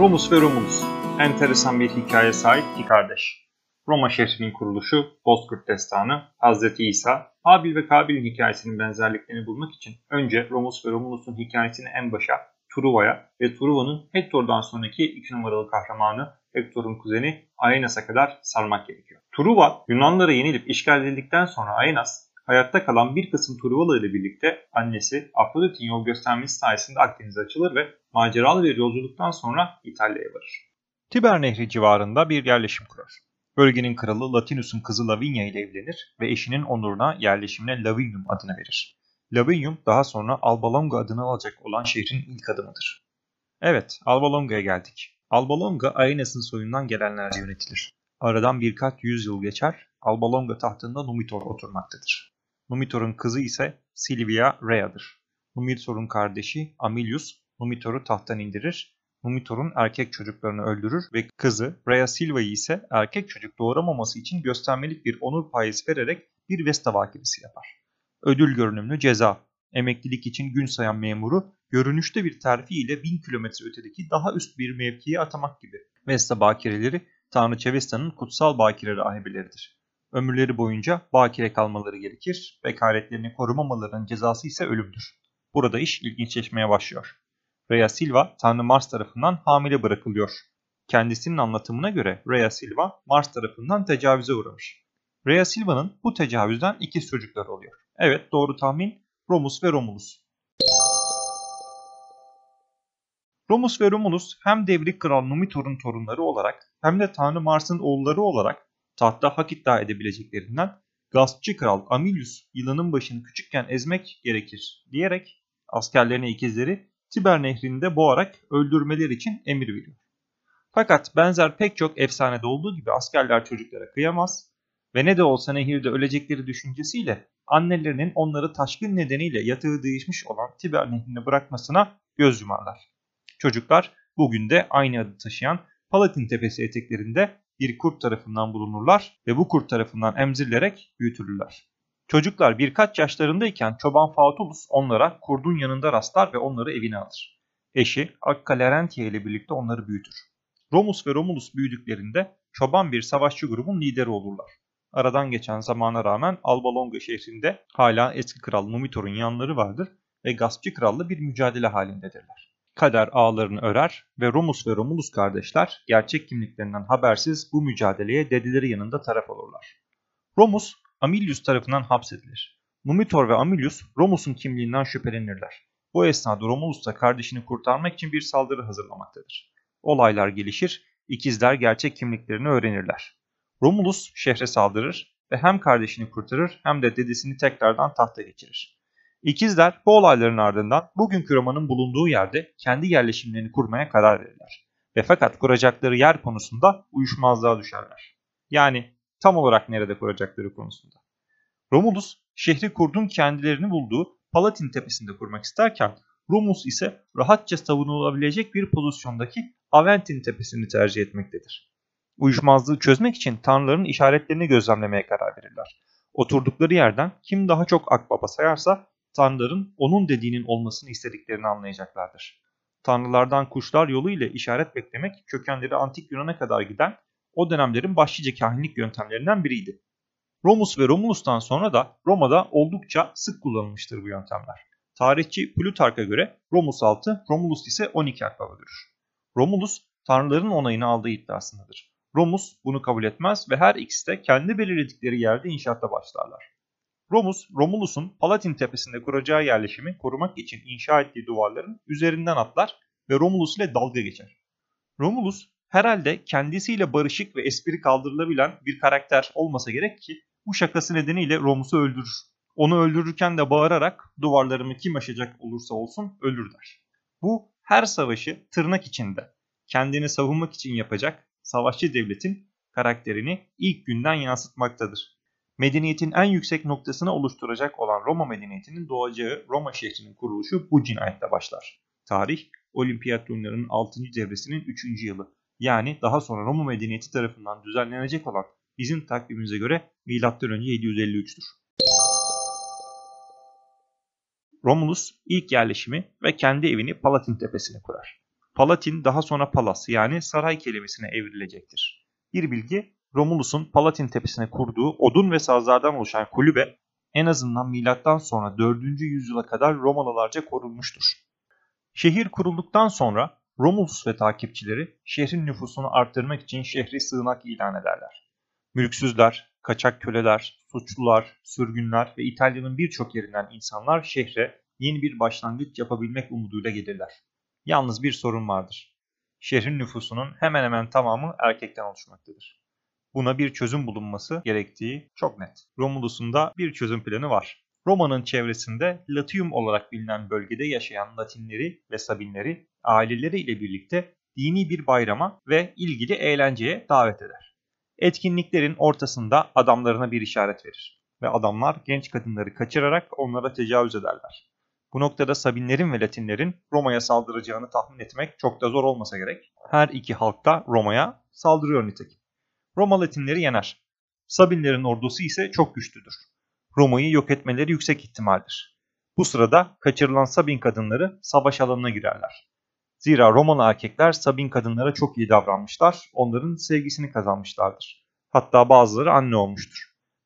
Romus ve Romulus. Enteresan bir hikaye sahip iki kardeş. Roma şehrinin kuruluşu, Bozkurt Destanı, Hazreti İsa, Habil ve Kabil'in hikayesinin benzerliklerini bulmak için önce Romus ve Romulus'un hikayesini en başa Truva'ya ve Truva'nın Hector'dan sonraki iki numaralı kahramanı Hector'un kuzeni Aenas'a kadar sarmak gerekiyor. Truva, Yunanlara yenilip işgal edildikten sonra Aenas, hayatta kalan bir kısım Truvalı ile birlikte annesi Afrodit'in yol göstermesi sayesinde Akdeniz'e açılır ve maceralı bir yolculuktan sonra İtalya'ya varır. Tiber Nehri civarında bir yerleşim kurar. Bölgenin kralı Latinus'un kızı Lavinia ile evlenir ve eşinin onuruna yerleşimine Lavinium adını verir. Lavinium daha sonra Alba Longa adını alacak olan şehrin ilk adımıdır. Evet, Alba Longa'ya geldik. Alba Longa Aenes'in soyundan gelenlerle yönetilir. Aradan birkaç yüzyıl geçer, Alba Longa tahtında Numitor oturmaktadır. Numitor'un kızı ise Silvia Rhea'dır. Numitor'un kardeşi Amilius Numitor'u tahttan indirir Numitor'un erkek çocuklarını öldürür ve kızı Rhea Silva'yı ise erkek çocuk doğuramaması için göstermelik bir onur payesi vererek bir Vesta vakilisi yapar. Ödül görünümlü ceza, emeklilik için gün sayan memuru görünüşte bir terfi ile 1000 kilometre ötedeki daha üst bir mevkiye atamak gibi. Vesta bakireleri Tanrıça Vesta'nın kutsal bakire rahibeleridir. Ömürleri boyunca bakire kalmaları gerekir, vekaletlerini korumamalarının cezası ise ölümdür. Burada iş ilginçleşmeye başlıyor. Rhea Silva Tanrı Mars tarafından hamile bırakılıyor. Kendisinin anlatımına göre Rhea Silva Mars tarafından tecavüze uğramış. Rhea Silva'nın bu tecavüzden ikiz çocuklar oluyor. Evet doğru tahmin Romus ve Romulus. Romus ve Romulus hem devrik kral Numitor'un torunları olarak hem de Tanrı Mars'ın oğulları olarak tahta hak iddia edebileceklerinden gaspçı kral Amilius yılanın başını küçükken ezmek gerekir diyerek askerlerine ikizleri Tiber nehrinde boğarak öldürmeleri için emir veriyor. Fakat benzer pek çok efsanede olduğu gibi askerler çocuklara kıyamaz ve ne de olsa nehirde ölecekleri düşüncesiyle annelerinin onları taşkın nedeniyle yatağı değişmiş olan Tiber nehrine bırakmasına göz yumarlar. Çocuklar bugün de aynı adı taşıyan Palatin Tepesi eteklerinde bir kurt tarafından bulunurlar ve bu kurt tarafından emzirilerek büyütülürler. Çocuklar birkaç yaşlarındayken çoban Fautulus onlara kurdun yanında rastlar ve onları evine alır. Eşi Akka Larentia ile birlikte onları büyütür. Romus ve Romulus büyüdüklerinde çoban bir savaşçı grubun lideri olurlar. Aradan geçen zamana rağmen Alba Longa şehrinde hala eski kral Numitor'un yanları vardır ve gaspçı kralla bir mücadele halindedirler. Kader ağlarını örer ve Romus ve Romulus kardeşler gerçek kimliklerinden habersiz bu mücadeleye dedeleri yanında taraf olurlar. Romus Amilius tarafından hapsedilir. Numitor ve Amilius Romus'un kimliğinden şüphelenirler. Bu esnada Romulus da kardeşini kurtarmak için bir saldırı hazırlamaktadır. Olaylar gelişir, ikizler gerçek kimliklerini öğrenirler. Romulus şehre saldırır ve hem kardeşini kurtarır hem de dedesini tekrardan tahta geçirir. İkizler bu olayların ardından bugünkü Roma'nın bulunduğu yerde kendi yerleşimlerini kurmaya karar verirler. Ve fakat kuracakları yer konusunda uyuşmazlığa düşerler. Yani tam olarak nerede kuracakları konusunda. Romulus şehri kurdun kendilerini bulduğu Palatin tepesinde kurmak isterken Romulus ise rahatça savunulabilecek bir pozisyondaki Aventin tepesini tercih etmektedir. Uyuşmazlığı çözmek için tanrıların işaretlerini gözlemlemeye karar verirler. Oturdukları yerden kim daha çok akbaba sayarsa tanrıların onun dediğinin olmasını istediklerini anlayacaklardır. Tanrılardan kuşlar yolu ile işaret beklemek kökenleri antik Yunan'a kadar giden o dönemlerin başlıca kahinlik yöntemlerinden biriydi. Romus ve Romulus'tan sonra da Roma'da oldukça sık kullanılmıştır bu yöntemler. Tarihçi Plutark'a göre Romus 6, Romulus ise 12 akbaba görür. Romulus tanrıların onayını aldığı iddiasındadır. Romus bunu kabul etmez ve her ikisi de kendi belirledikleri yerde inşaatta başlarlar. Romus, Romulus'un Palatin tepesinde kuracağı yerleşimi korumak için inşa ettiği duvarların üzerinden atlar ve Romulus ile dalga geçer. Romulus herhalde kendisiyle barışık ve espri kaldırılabilen bir karakter olmasa gerek ki bu şakası nedeniyle Romus'u öldürür. Onu öldürürken de bağırarak duvarlarımı kim aşacak olursa olsun öldür der. Bu her savaşı tırnak içinde kendini savunmak için yapacak savaşçı devletin karakterini ilk günden yansıtmaktadır. Medeniyetin en yüksek noktasını oluşturacak olan Roma medeniyetinin doğacağı Roma şehrinin kuruluşu bu cinayetle başlar. Tarih, olimpiyat oyunlarının 6. devresinin 3. yılı yani daha sonra Roma medeniyeti tarafından düzenlenecek olan bizim takvimimize göre M.Ö. 753'tür. Romulus ilk yerleşimi ve kendi evini Palatin tepesine kurar. Palatin daha sonra Palas yani saray kelimesine evrilecektir. Bir bilgi Romulus'un Palatin tepesine kurduğu odun ve sazlardan oluşan kulübe en azından milattan sonra 4. yüzyıla kadar Romalılarca korunmuştur. Şehir kurulduktan sonra Romulus ve takipçileri şehrin nüfusunu arttırmak için şehri sığınak ilan ederler. Mülksüzler, kaçak köleler, suçlular, sürgünler ve İtalya'nın birçok yerinden insanlar şehre yeni bir başlangıç yapabilmek umuduyla gelirler. Yalnız bir sorun vardır. Şehrin nüfusunun hemen hemen tamamı erkekten oluşmaktadır. Buna bir çözüm bulunması gerektiği çok net. Romulus'un da bir çözüm planı var. Roma'nın çevresinde Latium olarak bilinen bölgede yaşayan Latinleri ve Sabinleri aileleri ile birlikte dini bir bayrama ve ilgili eğlenceye davet eder. Etkinliklerin ortasında adamlarına bir işaret verir ve adamlar genç kadınları kaçırarak onlara tecavüz ederler. Bu noktada Sabinlerin ve Latinlerin Roma'ya saldıracağını tahmin etmek çok da zor olmasa gerek. Her iki halk da Roma'ya saldırıyor nitekim. Roma Latinleri yener. Sabinlerin ordusu ise çok güçlüdür. Roma'yı yok etmeleri yüksek ihtimaldir. Bu sırada kaçırılan Sabin kadınları savaş alanına girerler. Zira Romalı erkekler Sabin kadınlara çok iyi davranmışlar, onların sevgisini kazanmışlardır. Hatta bazıları anne olmuştur.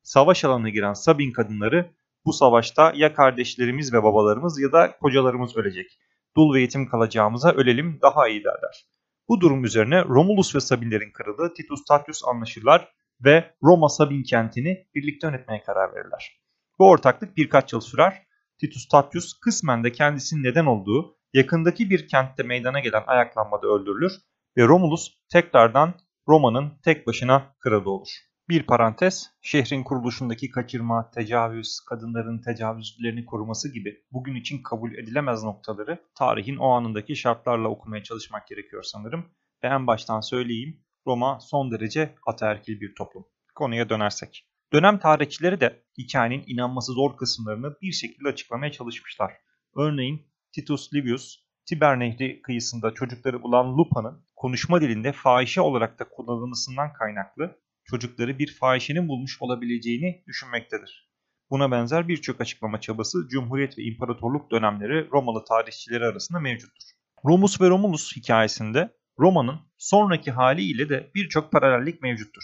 Savaş alanına giren Sabin kadınları bu savaşta ya kardeşlerimiz ve babalarımız ya da kocalarımız ölecek. Dul ve yetim kalacağımıza ölelim daha iyi derler. Bu durum üzerine Romulus ve Sabinlerin kralı Titus Tatius anlaşırlar ve Roma Sabin kentini birlikte yönetmeye karar verirler. Bu ortaklık birkaç yıl sürer. Titus Tatius kısmen de kendisinin neden olduğu yakındaki bir kentte meydana gelen ayaklanmada öldürülür ve Romulus tekrardan Roma'nın tek başına kralı olur. Bir parantez, şehrin kuruluşundaki kaçırma, tecavüz, kadınların tecavüzlerini koruması gibi bugün için kabul edilemez noktaları tarihin o anındaki şartlarla okumaya çalışmak gerekiyor sanırım. Ve en baştan söyleyeyim, Roma son derece ataerkil bir toplum. Konuya dönersek. Dönem tarihçileri de hikayenin inanması zor kısımlarını bir şekilde açıklamaya çalışmışlar. Örneğin Titus Livius, Tiber Nehri kıyısında çocukları bulan Lupa'nın konuşma dilinde fahişe olarak da kullanılmasından kaynaklı çocukları bir fahişenin bulmuş olabileceğini düşünmektedir. Buna benzer birçok açıklama çabası Cumhuriyet ve İmparatorluk dönemleri Romalı tarihçileri arasında mevcuttur. Romus ve Romulus hikayesinde Roma'nın sonraki haliyle de birçok paralellik mevcuttur.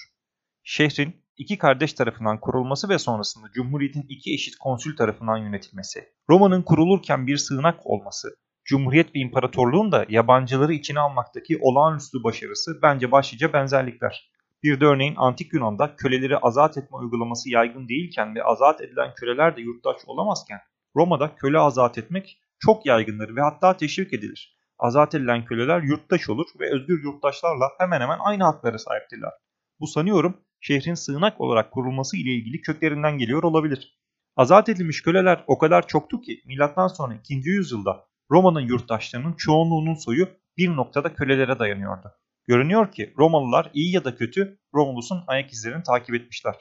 Şehrin iki kardeş tarafından kurulması ve sonrasında Cumhuriyet'in iki eşit konsül tarafından yönetilmesi, Roma'nın kurulurken bir sığınak olması, Cumhuriyet ve İmparatorluğun da yabancıları içine almaktaki olağanüstü başarısı bence başlıca benzerlikler. Bir de örneğin Antik Yunan'da köleleri azat etme uygulaması yaygın değilken ve azat edilen köleler de yurttaş olamazken Roma'da köle azat etmek çok yaygındır ve hatta teşvik edilir. Azat edilen köleler yurttaş olur ve özgür yurttaşlarla hemen hemen aynı haklara sahiptirler. Bu sanıyorum şehrin sığınak olarak kurulması ile ilgili köklerinden geliyor olabilir. Azat edilmiş köleler o kadar çoktu ki milattan sonra 2. yüzyılda Roma'nın yurttaşlarının çoğunluğunun soyu bir noktada kölelere dayanıyordu. Görünüyor ki Romalılar iyi ya da kötü Romulus'un ayak izlerini takip etmişler.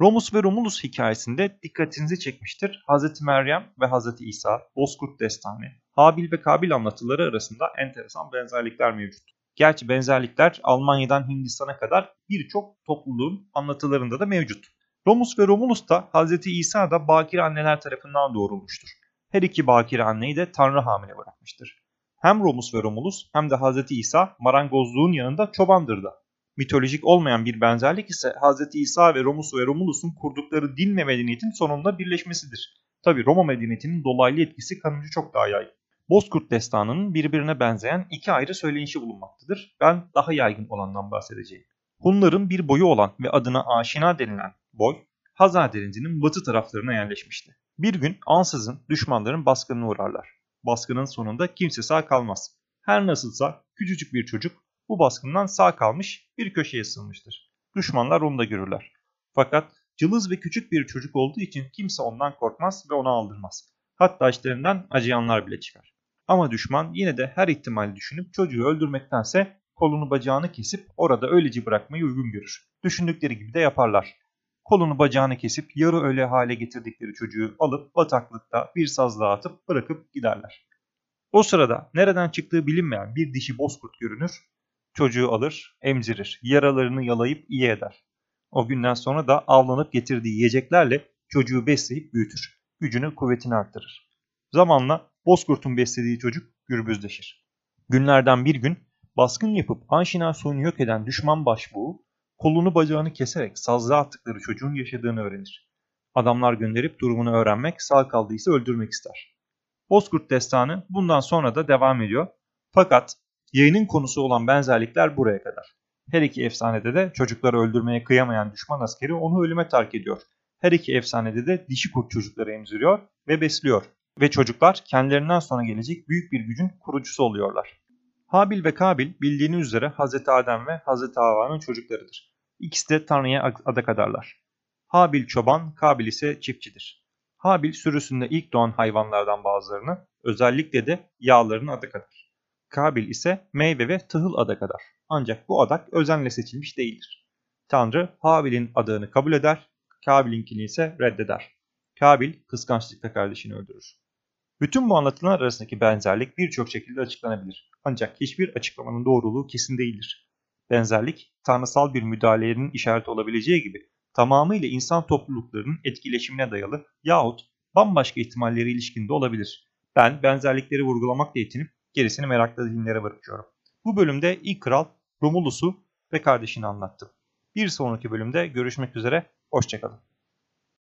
Romus ve Romulus hikayesinde dikkatinizi çekmiştir. Hz. Meryem ve Hz. İsa, Bozkurt Destanı, Habil ve Kabil anlatıları arasında enteresan benzerlikler mevcut. Gerçi benzerlikler Almanya'dan Hindistan'a kadar birçok topluluğun anlatılarında da mevcut. Romus ve Romulus da Hz. İsa da bakire anneler tarafından doğurulmuştur. Her iki bakire anneyi de Tanrı hamile bırakmıştır. Hem Romus ve Romulus hem de Hz. İsa marangozluğun yanında çobandır da. Mitolojik olmayan bir benzerlik ise Hz. İsa ve Romus ve Romulus'un kurdukları din ve medeniyetin sonunda birleşmesidir. Tabi Roma medeniyetinin dolaylı etkisi kanıcı çok daha yaygın. Bozkurt destanının birbirine benzeyen iki ayrı söyleyişi bulunmaktadır. Ben daha yaygın olandan bahsedeceğim. Hunların bir boyu olan ve adına aşina denilen boy, Hazar Denizi'nin batı taraflarına yerleşmişti. Bir gün ansızın düşmanların baskınına uğrarlar. Baskının sonunda kimse sağ kalmaz. Her nasılsa küçücük bir çocuk bu baskından sağ kalmış bir köşeye sığınmıştır. Düşmanlar onu da görürler. Fakat cılız ve küçük bir çocuk olduğu için kimse ondan korkmaz ve ona aldırmaz. Hatta işlerinden acıyanlar bile çıkar. Ama düşman yine de her ihtimali düşünüp çocuğu öldürmektense kolunu bacağını kesip orada öylece bırakmayı uygun görür. Düşündükleri gibi de yaparlar. Kolunu bacağını kesip yarı öyle hale getirdikleri çocuğu alıp bataklıkta bir sazlığa atıp bırakıp giderler. O sırada nereden çıktığı bilinmeyen bir dişi bozkurt görünür. Çocuğu alır, emzirir, yaralarını yalayıp iyi eder. O günden sonra da avlanıp getirdiği yiyeceklerle çocuğu besleyip büyütür. Gücünü, kuvvetini arttırır. Zamanla Bozkurt'un beslediği çocuk gürbüzleşir. Günlerden bir gün baskın yapıp Anşina soyunu yok eden düşman başbuğu kolunu bacağını keserek sazlığa attıkları çocuğun yaşadığını öğrenir. Adamlar gönderip durumunu öğrenmek, sağ kaldıysa öldürmek ister. Bozkurt destanı bundan sonra da devam ediyor. Fakat yayının konusu olan benzerlikler buraya kadar. Her iki efsanede de çocukları öldürmeye kıyamayan düşman askeri onu ölüme terk ediyor. Her iki efsanede de dişi kurt çocukları emziriyor ve besliyor. Ve çocuklar kendilerinden sonra gelecek büyük bir gücün kurucusu oluyorlar. Habil ve Kabil bildiğiniz üzere Hz. Adem ve Hz. Havva'nın çocuklarıdır. İkisi de Tanrı'ya adak adarlar. Habil çoban, Kabil ise çiftçidir. Habil sürüsünde ilk doğan hayvanlardan bazılarını, özellikle de yağlarını adak adar. Kabil ise meyve ve tahıl adak adar. Ancak bu adak özenle seçilmiş değildir. Tanrı Habil'in adağını kabul eder, Kabil'inkini ise reddeder. Kabil kıskançlıkla kardeşini öldürür. Bütün bu anlatılanlar arasındaki benzerlik birçok şekilde açıklanabilir. Ancak hiçbir açıklamanın doğruluğu kesin değildir. Benzerlik, tanrısal bir müdahalenin işareti olabileceği gibi tamamıyla insan topluluklarının etkileşimine dayalı yahut bambaşka ihtimalleri ilişkinde olabilir. Ben benzerlikleri vurgulamakla yetinip gerisini meraklı dinlere bırakıyorum. Bu bölümde ilk kral Romulus'u ve kardeşini anlattım. Bir sonraki bölümde görüşmek üzere, hoşçakalın.